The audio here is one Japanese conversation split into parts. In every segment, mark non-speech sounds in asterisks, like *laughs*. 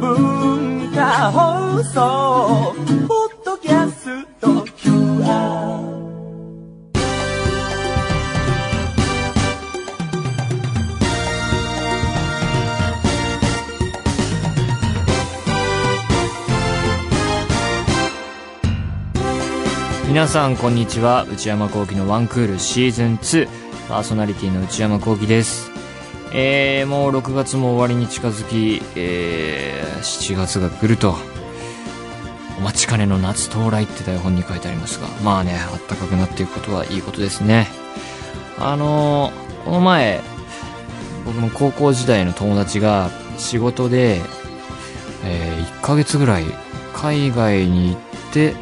文化放送ポッドキャスト QR 皆さんこんにちは。内山聖輝のワンクールシーズン2パーソナリティの内山聖輝です。えー、もう6月も終わりに近づき、えー、7月が来るとお待ちかねの夏到来って台本に書いてありますがまあねあったかくなっていくことはいいことですね。あのー、この前僕の高校時代の友達が仕事で、えー、1ヶ月ぐらい海外に行って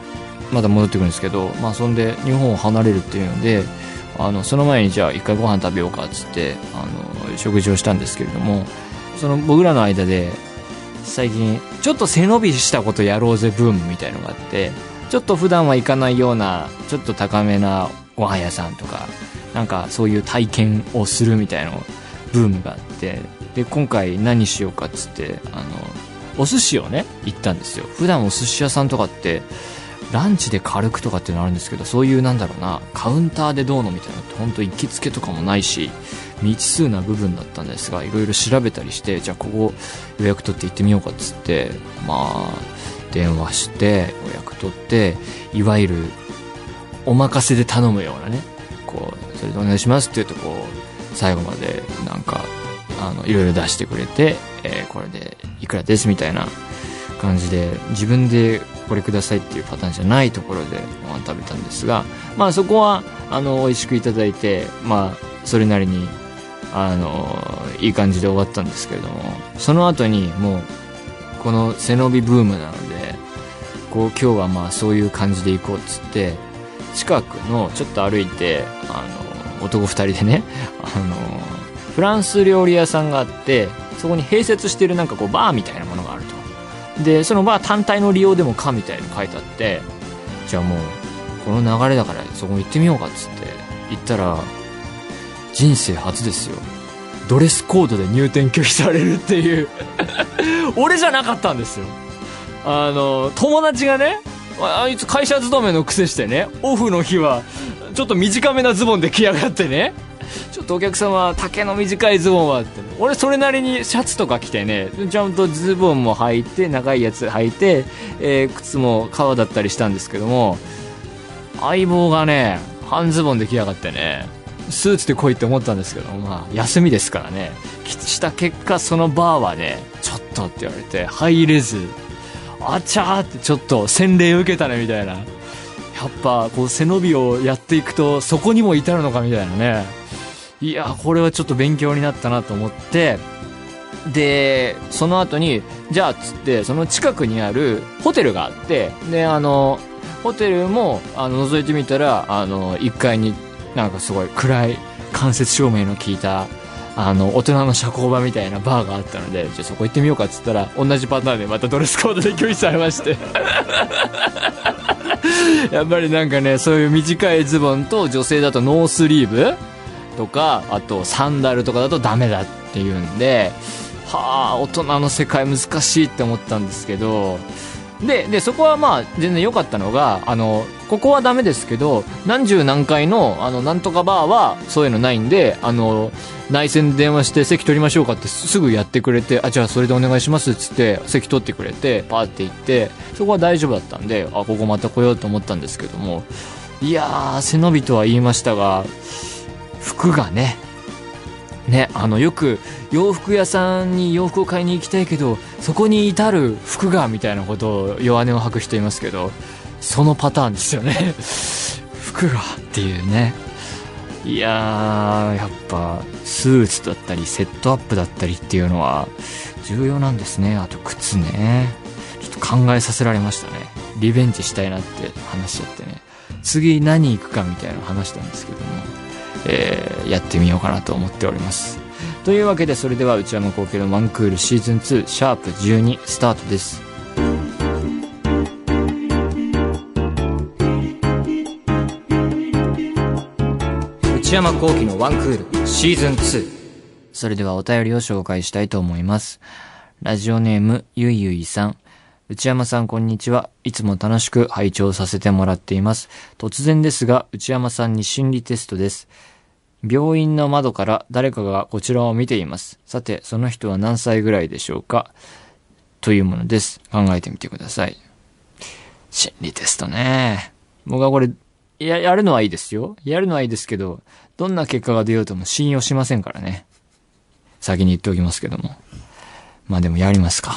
まだ戻ってくるんですけど、まあ、そんで日本を離れるっていうので、あの、その前にじゃあ一回ご飯食べようかっつって、あの、食事をしたんですけれども、その僕らの間で、最近、ちょっと背伸びしたことやろうぜブームみたいのがあって、ちょっと普段は行かないような、ちょっと高めなご飯屋さんとか、なんかそういう体験をするみたいなブームがあって、で、今回何しようかっつって、あの、お寿司をね、行ったんですよ。普段お寿司屋さんとかって、ランチで軽くとかっていうのあるんですけど、そういうなんだろうな、カウンターでどうのみたいなのって本当行きつけとかもないし、未知数な部分だったんですが、いろいろ調べたりして、じゃあここ予約取って行ってみようかっつって、まあ、電話して、予約取って、いわゆる、お任せで頼むようなね、こう、それでお願いしますって言うとこう、最後までなんか、あの、いろいろ出してくれて、えー、これでいくらですみたいな感じで、自分でこれくださいっていうパターンじゃないところでご飯食べたんですが、まあそこは、あの、美味しくいただいて、まあ、それなりに、あの、いい感じで終わったんですけれども、その後にもう、この背伸びブームなので、こう今日はまあそういう感じで行こうっつって、近くのちょっと歩いて、あの、男二人でね、あの、フランス料理屋さんがあって、そこに併設してるなんかこうバーみたいなものがあると。でそのバー単体の利用でもかみたいに書いてあってじゃあもうこの流れだからそこ行ってみようかっつって行ったら人生初ですよ。ドレスコードで入店拒否されるっていう。*laughs* 俺じゃなかったんですよ。あの友達がねあいつ会社勤めの癖してねオフの日はちょっと短めなズボンで着やがってね。ちょっとお客様丈の短いズボンはって俺それなりにシャツとか着てねちゃんとズボンも履いて長いやつ履いて、えー、靴も革だったりしたんですけども相棒がね半ズボンで来やがってね。スーツで来いって思ったんですけどまあ休みですからね。した結果そのバーはねちょっとって言われて入れずあちゃーってちょっと洗礼受けたねみたいな。やっぱこう背伸びをやっていくとそこにも至るのかみたいなね。いや、これはちょっと勉強になったなと思って、で、その後に、じゃあ、つって、その近くにあるホテルがあって、で、あの、ホテルも、あの、覗いてみたら、あの、1階になんかすごい暗い間接照明の効いた、あの、大人の社交場みたいなバーがあったので、じゃあそこ行ってみようかっつったら、同じパターンでまたドレスコードで拒否されまして。*laughs* やっぱりなんかね、そういう短いズボンと女性だとノースリーブ？とか、あとサンダルとかだとダメだっていうんで、はあ、大人の世界難しいって思ったんですけど、で、で、そこはまあ、全然良かったのが、あの、ここはダメですけど、何十何回の、あの、なんとかバーは、そういうのないんで、あの、内線で電話して席取りましょうかってすぐやってくれて、あ、じゃあそれでお願いしますっつって、席取ってくれて、パーって行って、そこは大丈夫だったんで、あ、ここまた来ようと思ったんですけども、いやー、背伸びとは言いましたが、服がね、ね、あの、よく洋服屋さんに洋服を買いに行きたいけど、そこに至る服が、みたいなことを弱音を吐く人いますけど、そのパターンですよね。*laughs* 服がっていうね。いやー、やっぱ、スーツだったり、セットアップだったりっていうのは、重要なんですね。あと、靴ね。ちょっと考えさせられましたね。リベンジしたいなって話しちゃってね。次何行くかみたいな話したんですけども。えー、やってみようかなと思っております。というわけで、それでは内山高校のワンクールシーズン2シャープ12スタートです。内山幸輝のワンクールシーズン2それではお便りを紹介したいと思います。ラジオネーム、ゆいゆいさん。内山さん、こんにちは。いつも楽しく拝聴させてもらっています。突然ですが、内山さんに心理テストです。病院の窓から誰かがこちらを見ています。さて、その人は何歳ぐらいでしょうか？というものです。考えてみてください。心理テストね。僕はこれ、や、やるのはいいですよ。やるのはいいですけど、どんな結果が出ようとも信用しませんからね。先に言っておきますけども。まあでもやりますか。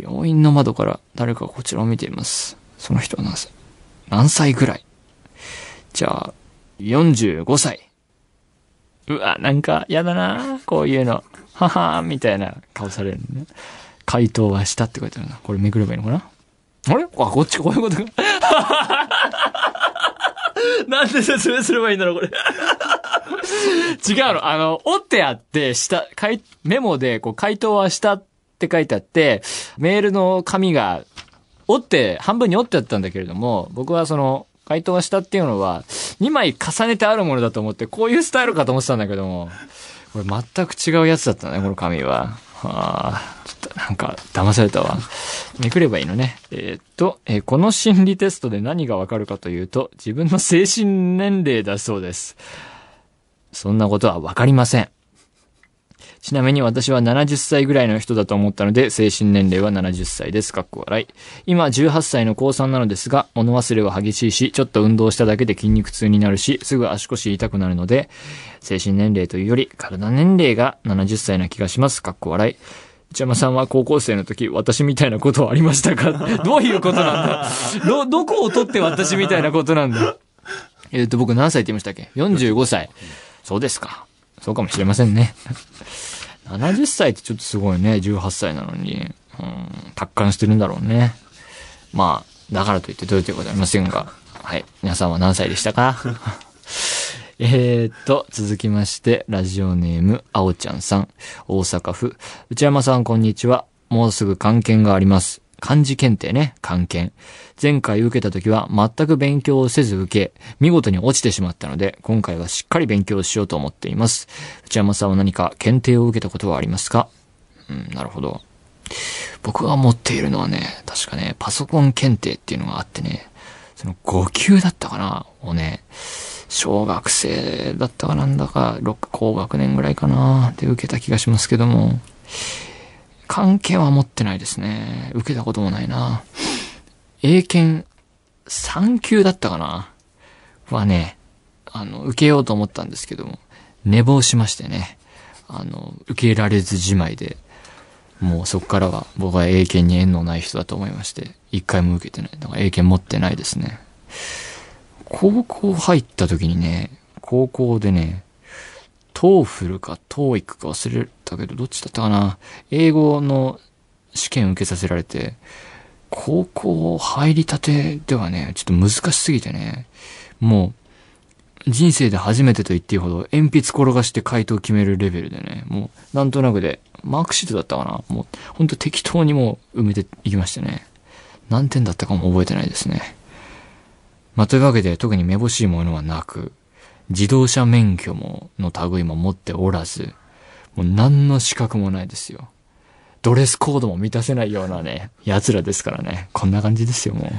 病院の窓から誰かがこちらを見ています。その人は何歳？何歳ぐらい？じゃあ、45歳。うわ、なんか、やだなこういうの。ははーみたいな顔されるね。回答はしたって書いてあるな。これめくればいいのかな？あれ？あ、こっちこういうことか。*laughs* なんで説明すればいいんだろう、これ。違うの。あの、折ってあって、下、かいメモで、こう、回答はしたって書いてあって、メールの紙が、折って、半分に折ってあったんだけれども、僕はその、回答はしたっていうのは、2枚重ねてあるものだと思って、こういうスタイルかと思ってたんだけども、これ全く違うやつだったね、この紙は。はあ、ちょっとなんか、騙されたわ。めくればいいのね。えーっと、えーこの心理テストで何がわかるかというと、自分の精神年齢だそうです。そんなことはわかりません。ちなみに私は70歳ぐらいの人だと思ったので、精神年齢は70歳です。かっこ笑い。今18歳の高3なのですが、物忘れは激しいし、ちょっと運動しただけで筋肉痛になるし、すぐ足腰痛くなるので、精神年齢というより、体年齢が70歳な気がします。かっこ笑い。内山さんは高校生の時、私みたいなことはありましたか？*laughs* どういうことなんだ？ど、どこを取って私みたいなことなんだ？*laughs* えっ、と、僕何歳って言いましたっけ ?45 歳。そうですか。そうかもしれませんね。*laughs* 70歳ってちょっとすごいね。18歳なのに。うん、達観してるんだろうね。まあ、だからといってどういうことはありませんが。はい。皆さんは何歳でしたか？*laughs* えっと、続きまして、ラジオネーム、あおちゃんさん、大阪府。内山さん、こんにちは。もうすぐ関検があります。漢字検定ね、関検。前回受けた時は全く勉強をせず受け、見事に落ちてしまったので、今回はしっかり勉強しようと思っています。内山さんは何か検定を受けたことはありますか？うん、なるほど。僕が持っているのはね、確かね、パソコン検定っていうのがあってね、その5級だったかなをね、小学生だったかなんだか、6高学年ぐらいかなで受けた気がしますけども、関係は持ってないですね。受けたこともないな。英検3級だったかな？はね、あの、受けようと思ったんですけども、寝坊しましてね、あの、受けられずじまいで、もうそこからは僕は英検に縁のない人だと思いまして、一回も受けてない。だから英検持ってないですね。高校入った時にね、高校でね、TOEFL か TOEIC か忘れたけど、どっちだったかな。英語の試験受けさせられて、高校入りたてではね、ちょっと難しすぎてね、もう、人生で初めてと言っていいほど、鉛筆転がして回答決めるレベルでね、もう、なんとなくで、マークシートだったかなもう、ほんと適当にもう埋めていきましてね。何点だったかも覚えてないですね。まあ、というわけで、特にめぼしいものはなく、自動車免許も、の類も持っておらず、もう何の資格もないですよ。ドレスコードも満たせないようなね、奴らですからね。こんな感じですよ、も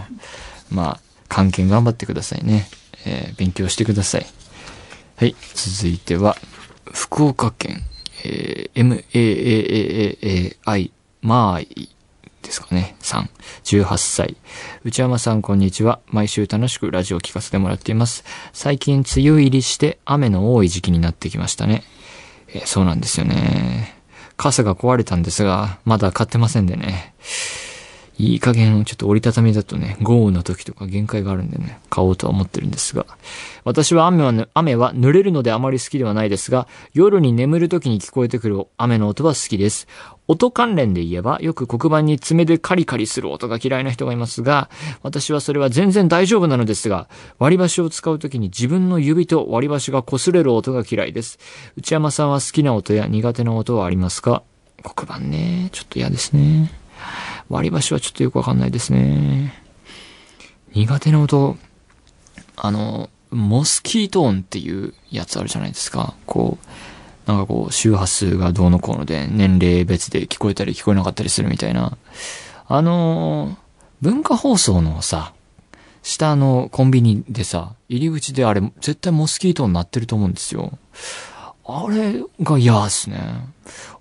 う。まあ、関係頑張ってくださいね。えー勉強してください。はい、続いては、福岡県、えー、MAAAAI、マーイですかね、さん、18歳。内山さん、こんにちは。毎週楽しくラジオを聞かせてもらっています。最近、梅雨入りして雨の多い時期になってきましたね。えーそうなんですよね。傘が壊れたんですが、まだ買ってませんでね。いい加減、ちょっと折りたたみだとね、豪雨の時とか限界があるんでね、買おうとは思ってるんですが。私は雨は、雨は濡れるのであまり好きではないですが、夜に眠る時に聞こえてくる雨の音は好きです。音関連で言えば、よく黒板に爪でカリカリする音が嫌いな人がいますが、私はそれは全然大丈夫なのですが、割り箸を使う時に自分の指と割り箸が擦れる音が嫌いです。内山さんは好きな音や苦手な音はありますか？黒板ね、ちょっと嫌ですね。割り箸はちょっとよくわかんないですね。苦手な音、あの、モスキート音っていうやつあるじゃないですか。こう、なんかこう、周波数がどうのこうので、年齢別で聞こえたり聞こえなかったりするみたいな。あのー文化放送のさ、下のコンビニでさ、入り口であれ、絶対モスキートになってると思うんですよ。あれが嫌っすね。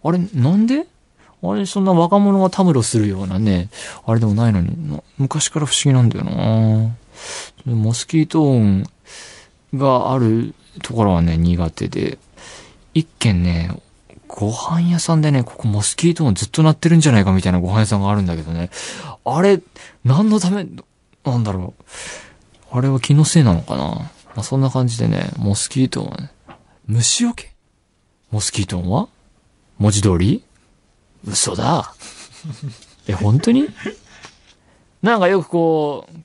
あれ、なんで？あれ、そんな若者がたむろするようなね、あれでもないのに、昔から不思議なんだよなモスキート音があるところはね、苦手で、一軒ね、ご飯屋さんでね、ここモスキート音ずっと鳴ってるんじゃないかみたいなご飯屋さんがあるんだけどね、あれ、何のため、なんだろう。あれは気のせいなのかなまあ、そんな感じでね、モスキート音ね、虫除け？モスキート音は？文字通り？嘘だ。え、本当に？なんかよくこう、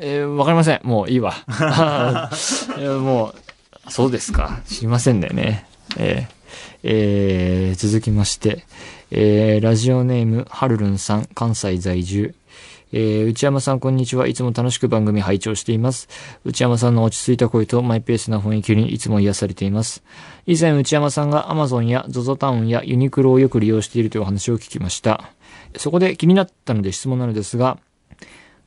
えーわかりません。もういいわ。*laughs* もう、そうですか。知りませんだよね。えーえー続きまして、えーラジオネーム、はるるんさん、関西在住。えー内山さん、こんにちは。いつも楽しく番組拝聴しています。内山さんの落ち着いた声とマイペースな雰囲気にいつも癒されています。以前、内山さんが Amazon や ZOZO タウンやユニクロをよく利用しているというお話を聞きました。そこで気になったので質問なのですが、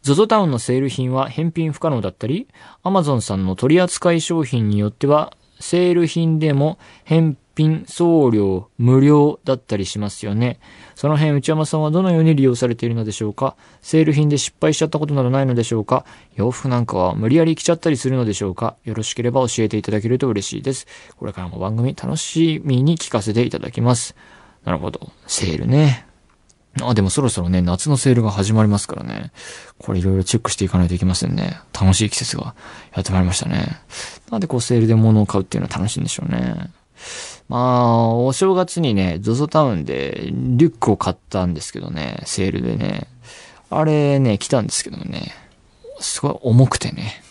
ZOZO タウンのセール品は返品不可能だったり、Amazon さんの取扱い商品によっては、セール品でも返品送料無料だったりしますよね。その辺内山さんはどのように利用されているのでしょうか？セール品で失敗しちゃったことなどないのでしょうか？洋服なんかは無理やり着ちゃったりするのでしょうか？よろしければ教えていただけると嬉しいです。これからも番組楽しみに聞かせていただきます。なるほど。セールね。あ、でもそろそろね、夏のセールが始まりますからね。これいろいろチェックしていかないといけませんね。楽しい季節がやってまいりましたね。なんでこうセールで物を買うっていうのは楽しいんでしょうね。まあ、お正月にね、ZOZO タウンでリュックを買ったんですけどね、セールでね。あれね、来たんですけどね、すごい重くてね。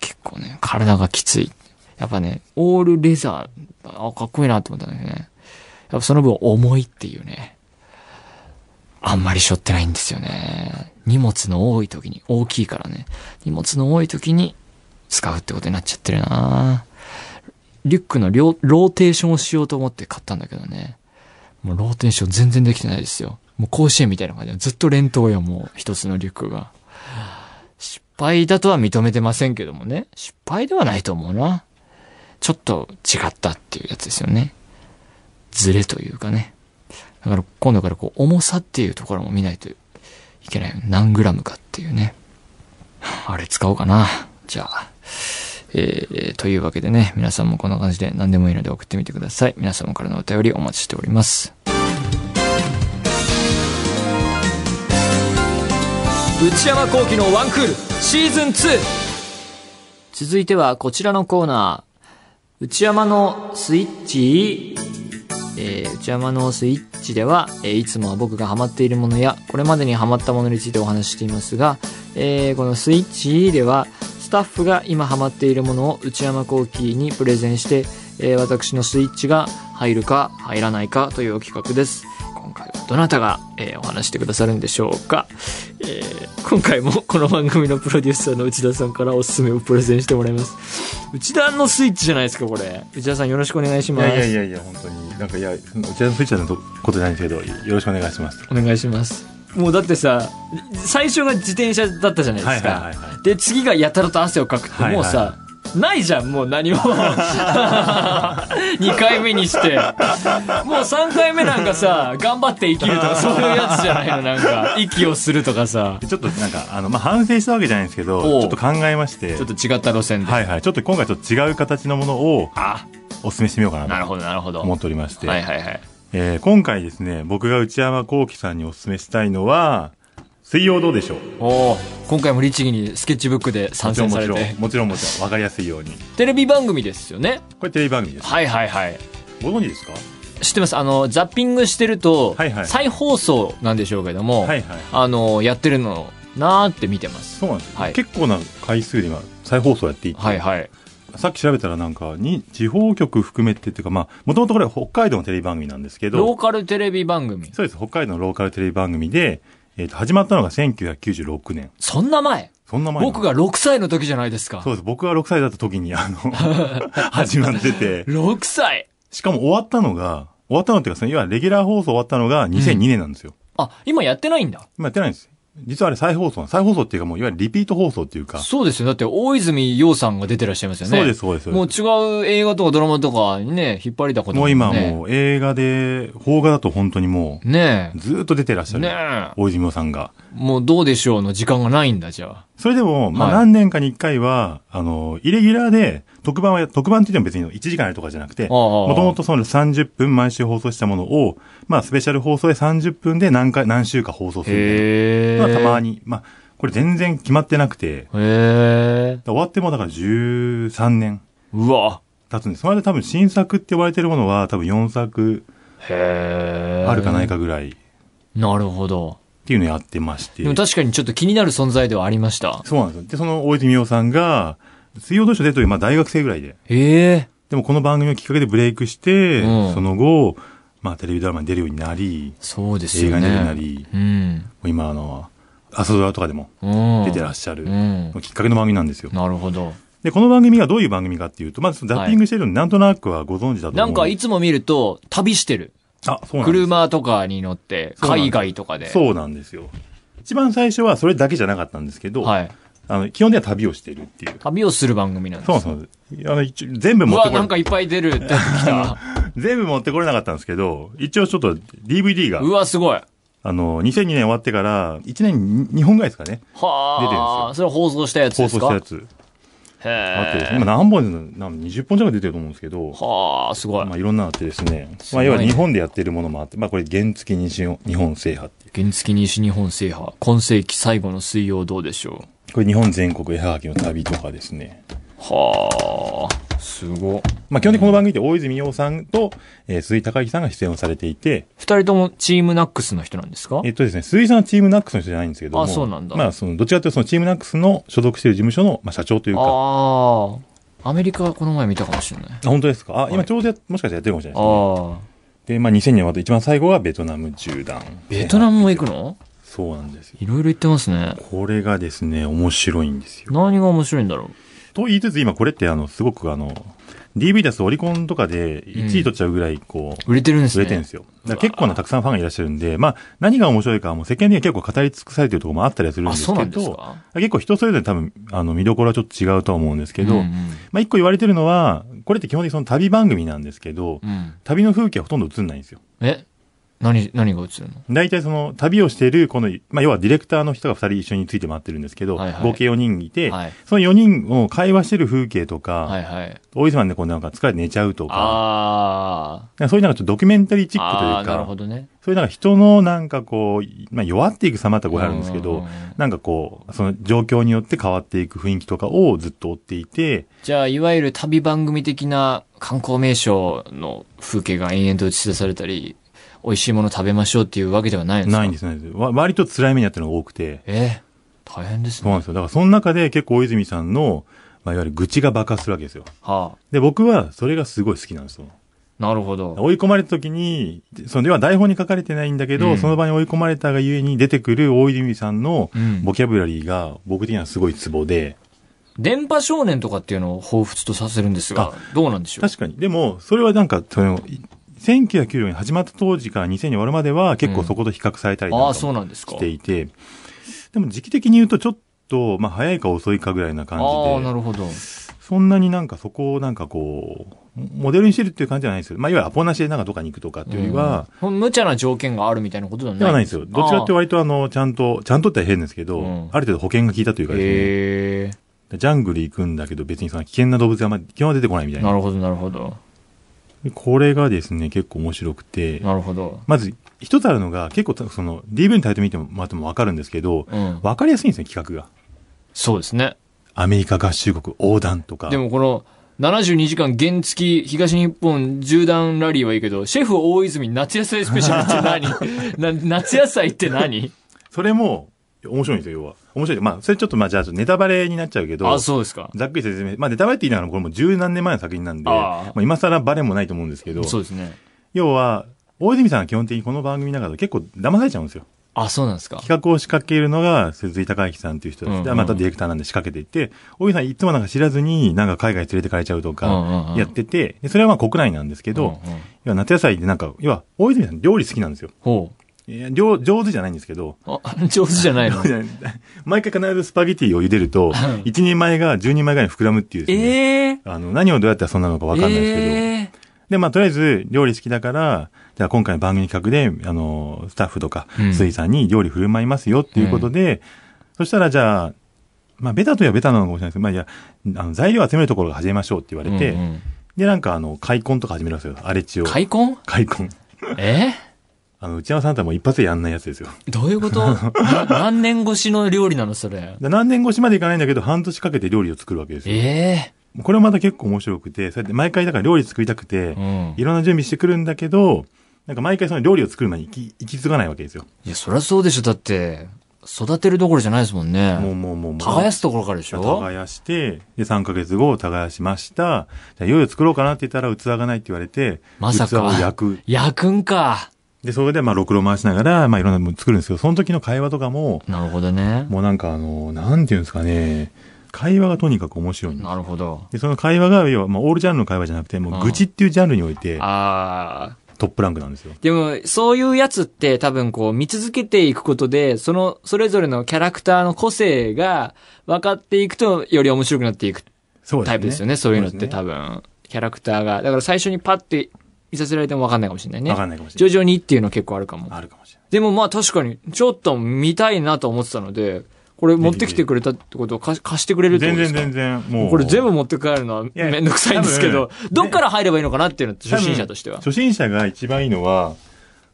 結構ね、体がきつい。やっぱね、オールレザー、あ、かっこいいなと思ったんだけどね。やっぱその分重いっていうね。あんまり背負ってないんですよね。荷物の多い時に、大きいからね。荷物の多い時に使うってことになっちゃってるなリュックのロローテーションをしようと思って買ったんだけどね。もうローテーション全然できてないですよ。もう甲子園みたいな感じで、ずっと連投よ、もう一つのリュックが。失敗だとは認めてませんけどもね。失敗ではないと思うな。ちょっと違ったっていうやつですよね。ズレというかね。だから今度からこう重さっていうところも見ないといけないよ。何グラムかっていうね。あれ使おうかな。じゃあ。えー、というわけでね、皆さんもこんな感じで何でもいいので送ってみてください。皆様からのお便りお待ちしております。内山幸喜のワンクールシーズン 2! 続いてはこちらのコーナー。内山のスイッチえー内山のスイッチでは、えーいつもは僕がハマっているものや、これまでにハマったものについてお話ししていますが、えーこのスイッチでは、スタッフが今ハマっているものを内山幸喜にプレゼンして、え私のスイッチが入るか入らないかという企画です。今回はどなたが、えーお話してくださるんでしょうか、えー今回もこの番組のプロデューサーの内田さんからおすすめをプレゼンしてもらいます。内田のスイッチじゃないですか、これ。内田さんよろしくお願いします。いやいやいや、本当に。なんかいや、うちのスイッチのことじゃないんですけど、よろしくお願いします。お願いします。もうだってさ、最初が自転車だったじゃないですか。はいはいはいはで、次がやたらと汗をかくって、はいはいもうさ、ないじゃん、もう何も。2回目にして。もう3回目なんかさ、頑張って生きるとかそういうやつじゃないの、なんか。息をするとかさ。ちょっとなんか、あの、まあ、反省したわけじゃないんですけど、ちょっと考えまして、ちょっと違った路線で。はいはい。ちょっと今回ちょっと違う形のものをあ、お勧めしてみようかなとなるほど、なるほど。思っておりまして、はいはいはい。えー今回ですね、僕が内山幸喜さんにお勧めしたいのは、水曜どうでしょう？おー今回も律儀にスケッチブックで参戦されてん、。もちろんもちろん、わかりやすいように。テレビ番組ですよね。これテレビ番組です。はいはいはい。ご存知ですか知ってますあの、ザッピングしてると、はいはい再放送なんでしょうけども、はいはい。あの、やってるのなーって見てます。そうなんですよ、はい結構な回数で今、再放送やっていて、はいはい。さっき調べたらなんか、に、地方局含めてっていうか、まあ、もともとこれは北海道のテレビ番組なんですけロど、ーカルテレビ番組。そうです、北海道のローカルテレビ番組で、えっ、と、始まったのが1996年。そんな前？そんな前の僕が6歳の時じゃないですか。そうです、僕が6歳だった時に、あの、*laughs* 始まってて、6歳しかも終わったのが、終わったのっていうか、そのいわゆるレギュラー放送終わったのが2002年なんですよ。あ、今やってないんだ。今やってないんです。実はあれ再放送、再放送っていうかもういわゆるリピート放送っていうか。そうですよ。だって、大泉洋さんが出てらっしゃいますよね。そうです、そうです。もう違う映画とかドラマとかにね、引っ張りだこともう今もう映画で、邦画だと本当にもねう、ずーっと出てらっしゃえ。る。ねえ。大泉洋さんが。もうどうでしょうの時間がないんだ、じゃあ。それでも、まあはい何年かに一回は、あの、イレギュラーで、特番は、特番って言っても別に1時間やるとかじゃなくて、ももともとその30分毎週放送したものを、まあスペシャル放送で30分で何回、何週か放送するみたい。な。まあたま。に、まあ、これ全然決まってなくて。終わってもだから13年うわ。経つんです。それで多分新作って呼ばれてるものは多分4作へえ。あるかないかぐらいっなるほど。ていうのをやってまして。でも確かにちょっと気になる存在ではありました。そうなんですよ。で、その大泉洋さんが、水曜どうしよう出という、まあ大学生ぐらいで。へえ。でもこの番組をきっかけでブレイクして、うんその後、まあテレビドラマに出るようになり、そうですよね。映画に出るようになり、うん。もう今あの、朝ドラとかでもうん。出てらっしゃる、うん。きっかけの番組なんですよ。なるほど。で、この番組がどういう番組かっていうと、まずザッピングしてるのなんとなくはご存知だと思う。なんかいつも見ると、旅してる。あ、そうなんです。車とかに乗って、海外とかで。そうなんですよ。一番最初はそれだけじゃなかったんですけど、はい。あの、基本では旅をしてるっていう。旅をする番組なんです。そうなんです。あの、一応全部持ってこれなんかいっぱい出るってきた。*laughs* 全部持ってこれなかったんですけど、一応ちょっと DVD がう、わ、すごい。あの、2002年終わってから、1年に2本ぐらいですかね、はあ。それ放送したやつで放すか？送したやつ。へあってですね、え。今何本で、何20本近く出てると思うんですけど、はあ、すごい。まあいろんなのあってですね、すまあ要は日本でやってるものもあって、まあこれ原付西日本制覇っていう。原付西日本制覇。今世紀最後の水曜どうでしょこれ日本全国絵はがきの旅とかですね。う。はあ。すご。まあ基本的にこの番組って大泉洋さんと、えー鈴井貴之さんが出演をされていて、二人ともチームナックスの人なんですか？えっとですね、鈴井さんはチームナックスの人じゃないんですけども。あそうなんだまあその、どちらかというとそのチームナックスの所属している事務所の、まあ社長というか、ああ。アメリカはこの前見たかもしれない。あ、本当ですか？あ、はい今ちょうどやもしかしたらやってるかもしれないですね。ああ。で、まあ2000年は一番最後はベトナム縦断。ベトナムも行くの？そうなんですよ。いろいろ行ってますね。これがですね、面白いんですよ。何が面白いんだろう？と言いつつ今これってあの、すごくあの、DV だとオリコンとかで1位取っちゃうぐらいこう、売れてるんですね。売れてるんですよ。結構なたくさんファンがいらっしゃるんで、まあ何が面白いかはもう世間的には結構語り尽くされてるところもあったりはするんあ、ですけど、か？結構人それぞれ多分、あの見どころはちょっと違うとは思うんですけど、うんうんまあ一個言われてるのは、これって基本的にその旅番組なんですけど、うん。旅の風景はほとんど映んないんですよ。え？何、何が映るの？大体その旅をしている、この、まあ、要はディレクターの人が二人一緒について回ってるんですけど、はいはい合計4人いて、はいその4人を会話してる風景とか、はいはい。大泉さんでこうなんか疲れて寝ちゃうとか、あそういうなんかちょっとドキュメンタリーチあ。ックというああ、なるかほ、どね。そういうなんか人のなんかこう、まあ、弱っていく様ってこうあるんですけどなんかこう、その状況によって変わっていく雰囲気とかをずっと追っていて、じゃあ、いわゆる旅番組的な観光名所の風景が延々と映し出されたり、美味しいもの食べましょうっていうわけではないんですか？ないんですね。わ割と辛い目にあってるのが多くて、え大変ですね。そうなんですよ。だからその中で結構大泉さんの、まあ、いわゆる愚痴が爆発するわけですよ。はで、僕はそれがすごい好きなんですよ。あ。なるほど。追い込まれた時に、その要は台本に書かれてないんだけど、うんその場に追い込まれたがゆえに出てくる大泉さんのうんボキャブラリーが僕的にはすごいツボで、電波少年とかっていうのを彷彿とさせるんですが、どうなんでしょう？確かに。でも、それはなんか、その、1994年始まった当時から2000年終わるまでは結構そこと比較されたりなんああ、かもそうなんですか。していて、でも時期的に言うとちょっと、まあ早いか遅いかぐらいな感じああ、なで、るほど。そんなになんかそこをなんかこう、モデルにしてるっていう感じじゃないですよ。まあいわゆるアポなしでなんかどっかに行くとかっていうよりは、うん、無茶な条件があるみたいなことではないではないんですよ。どっちかって割とあの、ちゃんと、ちゃんとって変ですけど、うんある程度保険が効いたというかですね。ジャングル行くんだけど別にその危険な動物はあんまり基本は出てこないみたいな。なるほど、なるほど。でこれがですね、結構面白くて、なるほど。まず一つあるのが結構その DV のタイトル見てもらってもわかるんですけど、うん。わかりやすいんですね、企画が。そうですね。アメリカ合衆国横断とか。でもこの、72時間原付き東日本縦断ラリーはいいけど、シェフ大泉夏野菜スペシャルって何？*laughs* な夏野菜って何？それも面白いんですよ、要は。面白い。まあ、それちょっとまあ、じゃあネタバレになっちゃうけど、あ、そうですか。ざっくり説明。まあ、ネタバレって言いながらもこれもう十何年前の作品なんで、ああまあ、今更バレもないと思うんですけど、そうですね。要は、大泉さんは基本的にこの番組の中で結構騙されちゃうんですよ。あ、そうなんですか。企画を仕掛けるのが、鈴井孝之さんっていう人で、うんうんまたディレクターなんで仕掛けていって、大木さんいつもなんか知らずに、なんか海外連れてかれちゃうとうんうんうんか、やってて、でそれはまあ国内なんですけど、うんうん要は夏野菜でなんか、要は、大泉さん料理好きなんですよ。ほいや料上手じゃないんですけど、上手じゃないの？*laughs* 毎回必ずスパゲティを茹でると、1人前が10人前ぐらいに膨らむっていうですね、ええ。あの、何をどうやったらそんなのかわかんないですけど、えで、まあ、とりあえず、料理好きだから、じゃあ今回の番組企画で、あの、スタッフとかうん、水さんに料理振る舞いますよっていうことで、そしたらじゃあ、まあ、ベタといえばベタなのかもしれないですけど、まあ、いや、あの、材料集めるところが始めましょうって言われて、うんうんで、なんかあの、開墾とか始めるんですよ。荒れ地を。開墾？開墾。え？あの、内山さんとはもう一発でやんないやつですよ。どういうこと？な *laughs* 何年越しの料理なのそれ？で何年越しまでいかないんだけど、半年かけて料理を作るわけですよ。えこれもまた結構面白くて、そうやって毎回だから料理作りたくてえ、うん。いろんな準備してくるんだけど、なんか毎回その料理を作る前に行き行き継がないわけですよ。いや、そりゃそうでしょ。だって、育てるどころじゃないですもんね。もうもうもうもう。耕すところからでしょ？耕して、で、3ヶ月後、耕しました。じゃあ、いよいよ作ろうかなって言ったら、器がないって言われて、まさか器を焼く。焼くんか。で、それで、まあ、ろくろ回しながら、まあ、いろんなもの作るんですけど、その時の会話とかも、なるほどね。もうなんかあの、なんていうんですかね、会話がとにかく面白いなるほど。で、その会話が、要は、まあ、オールジャンルの会話じゃなくて、もう、愚痴っていうジャンルにおいて、ああ。トップランクなんですよ。でも、そういうやつって多分こう見続けていくことで、その、それぞれのキャラクターの個性が分かっていくと、より面白くなっていくそうタイプですよね。そういうのって多分。分。キャラクターが。だから最初にパッて見させられても分かんないかもしれないね。わかんないかもしれない徐々にっていうの結構あるかも。あるかもしれない。でもまあ確かに、ちょっと見たいなと思ってたので、これ持ってきてくれたってことを貸してくれるってこ全とですか？然全然、もう。これ全部持って帰るのはやめんどくさいんですけどどっから入ればいいのかなっていうの初心者としては。初心者が一番いいのは、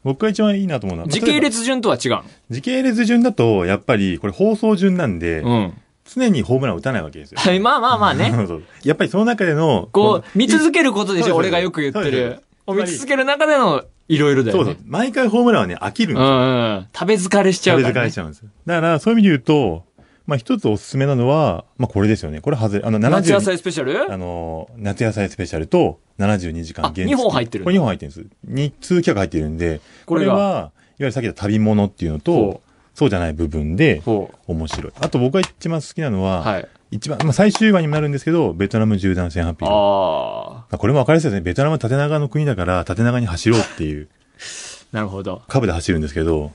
僕が一番いいなと思うのは、時系列順とは違う時系列順だと、やっぱり、これ放送順なんで、の。うん。常にホームランを打たないわけですよ。はい、まあまあまあね。*laughs* やっぱりその中での、こう、見続けけることでしょ、俺がよく言ってる。を見続ける中での、いろいろだそうそうよね。。毎回ホームランはね、飽きるんうですよ。んうん。食べ疲れしちゃう食べから、ね。疲れちゃうんですよ。だから、そういう意味で言うと、まあ一つおすすめなのは、まあこれですよね。これ外れ、あの、夏野70、菜スペシャル？あの、夏野菜スペシャルと72時間あ二本入ってるこれ2本入ってるんです。2通企画入ってるんで、これは、いわゆるさっき言った旅物っていうのとほ、そうじゃない部分で、ほ面白い。あと僕が一番好きなのう。は、はい。一番、まあ最終話にもなるんですけど、ベトナム縦断線ハッピー。ああ。これも分かりやすいですね。ベトナムは縦長の国だから、縦長に走ろうっていう、*laughs* なるほど。株で走るんですけど、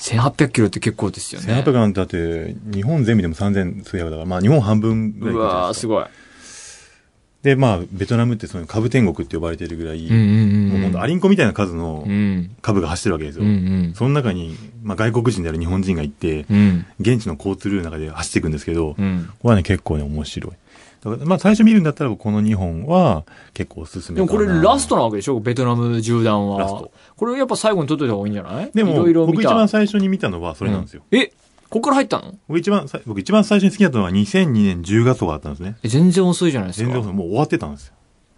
1800キロって結構ですよね。1800なんてだって、日本全部でも3000数百だから、まあ日本半分ぐらいですか。すごい。で、まあ、ベトナムってその株天国って呼ばれてるぐらい。もう本当アリンコみたいな数のうん。株が走ってるわけですよ。うんうん。その中に、まあ外国人である日本人が行って、うん。現地の交通ルールの中で走っていくんですけど、こうん。れはね、結構ね、面白い。だからまあ最初見るんだったら、この2本は結構おすすめ。でもこれラストなわけでしょ？ベトナム縦断は。ラストこれやっぱ最後に撮っといた方がいいんじゃない？でも、僕一番最初に見たのはそれなんですよ。うんえ？ここから入ったの？僕一番さ、僕一番最初に好きだったのは2002年10月とかだったんですね。え全然遅いじゃないですか。全然もう終わってたんですよ。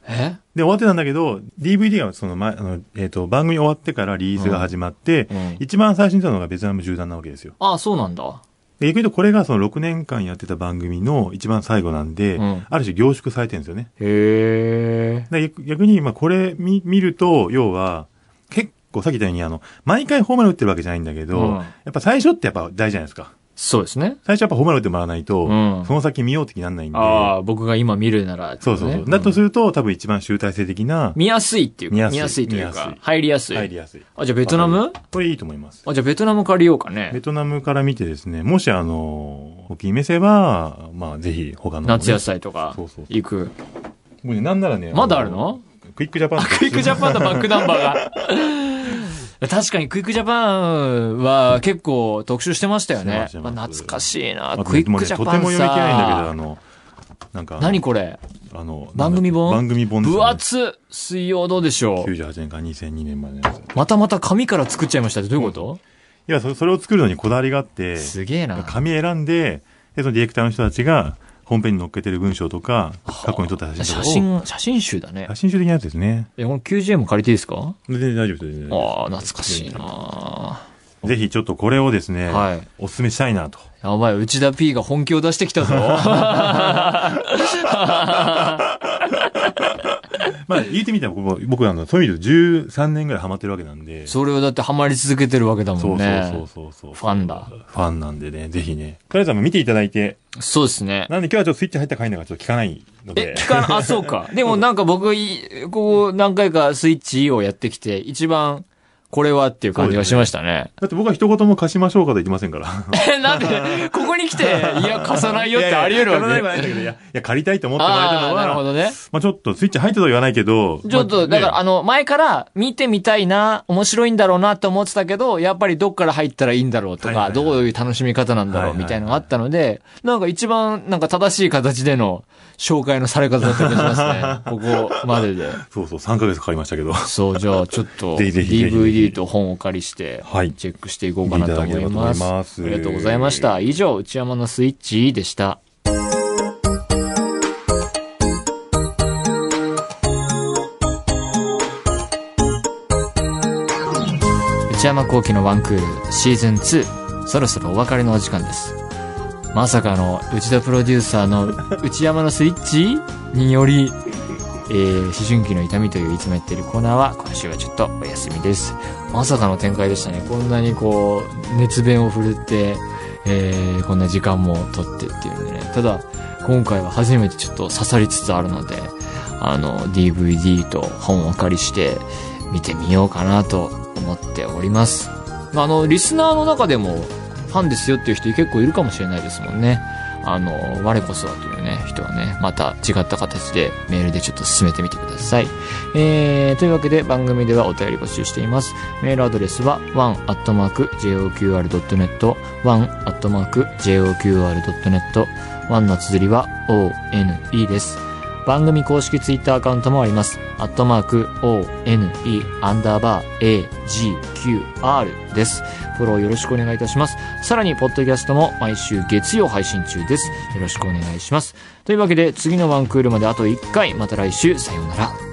え？で、終わってたんだけど、DVD がその前、あの、えっ、と、番組終わってからリリースが始まって、うん一番最初に見たのがベトナム縦断なわけですよ。ああ、そうなんだ。で、逆に言うとこれがその6年間やってた番組の一番最後なんで、うんある種凝縮されてるんですよね。へえ。逆に、まあこれ見見ると、要は、結構さっき言ったように、あの、毎回ホームラン打ってるわけじゃないんだけど、うんやっぱ最初ってやっぱ大事じゃないですか？そうですね。最初やっぱホームラン打ってもらわないと、うんその先見ようって気にならないんで、ああ、僕が今見るなら、そうそうそう。ねだとすると、多分一番集大成的な、見やすいっていうか、見やすい見やすいというか入りやすい。入りやすい。あ、じゃあベトナム？これいいと思います。あ、じゃあベトナム借りようかねベ。トナムから見てですね、もしあの、お気に召せば、まあぜひ他の、ね。夏野菜とかそうそう、行く。もうね、なんならね。まだあるの？クイックジャパンクイックジャパンとバックナンバーが。*laughs* 確かにクイックジャパンは結構特集してましたよね。まあ懐かしいな。クイックジャパンさ。ねとても読み切れないんだけど、あの、なんか何これあの、番組本？番組本です。分厚。水曜どうでしょう？98年から2002年までのやつ。いまたまた紙から作っちゃいましたってどういうこと？や、そそれを作るのにこだわりがあって、すげえな。紙選んで、で、そのディレクターの人たちが、ホームページに載っけてる文章とか、過去に撮った写真とかを、写真、写真集だね写。真集的なやつですね。え、この 9GM 借りていいですか？全然大丈夫です。ああ、懐かしいなぜひちょっとこれをですね、はいお勧めしたいなと。やばい、内田 P が本気を出してきたぞ。*laughs* まあ言ってみたら僕、僕あの、そういう意味で13年ぐらいハマってるわけなんで。それをだってハマり続けてるわけだもそうんね。そうそうそう。ファンだ。ファンなんでね、ぜひね。とりあえずはもう見ていただいて、そうですね。なんで今日はちょっとスイッチ入った回のがちょっと聞かないのえで、。聞かな、あ、そうか。でもなんか僕、いこう、何回かスイッチをやってきて、一番、これはっていう感じがしましたね。だって僕は一言も貸しましょうかと言ってませんから。え、*laughs* なんで、ここに来て、いや、*laughs* 貸さないよってあり得るわけいやいや貸さないけどいや、いや、借りたいと思ってもらえたああ、のは、なるほどね。まあちょっとスイッチ入ったとは言わないけど、ちょっと、まあだから、ねあの、前から見てみたいな、面白いんだろうなって思ってたけど、やっぱりどっから入ったらいいんだろうとか、はいはいはいどういう楽しみ方なんだろうはいはいはいみたいなのがあったので、なんか一番、なんか正しい形での紹介のされ方だった気がしますね。ここまでで。*laughs* そうそう、3ヶ月かかりましたけど。そう、じゃあちょっと、ぜひぜひぜひ DVD と本をお借りして、はいチェックしていこうかなと思います。いますありがとうございました。以上、内山のスイッチでした。内山幸輝のワンクールシーズン2そろそろお別れのお時間ですまさかの内田プロデューサーの内山のスイッチにより、えー思春期の痛みといういつもやってるコーナーは今週はちょっとお休みですまさかの展開でしたねこんなにこう熱弁を振るって、えーこんな時間も取ってっていうんでねただ今回は初めてちょっと刺さりつつあるのであの DVD と本をお借りして見てみようかなと思っております。あの、リスナーの中でもファンですよっていう人結構いるかもしれないですもんね。あの、我こそはというね、人はね、また違った形でメールでちょっと進めてみてください。えー、というわけで番組ではお便り募集しています。メールアドレスは one.joqr.net one.joqr.net one の綴りは one です。番組公式ツイッターアカウントもあります。アットマーク、ONE、アンダーバー、AGQR です。フォローよろしくお願いいたします。さらに、ポッドキャストも毎週月曜配信中です。よろしくお願いします。というわけで、次のワンクールまであと1回、また来週、さようなら。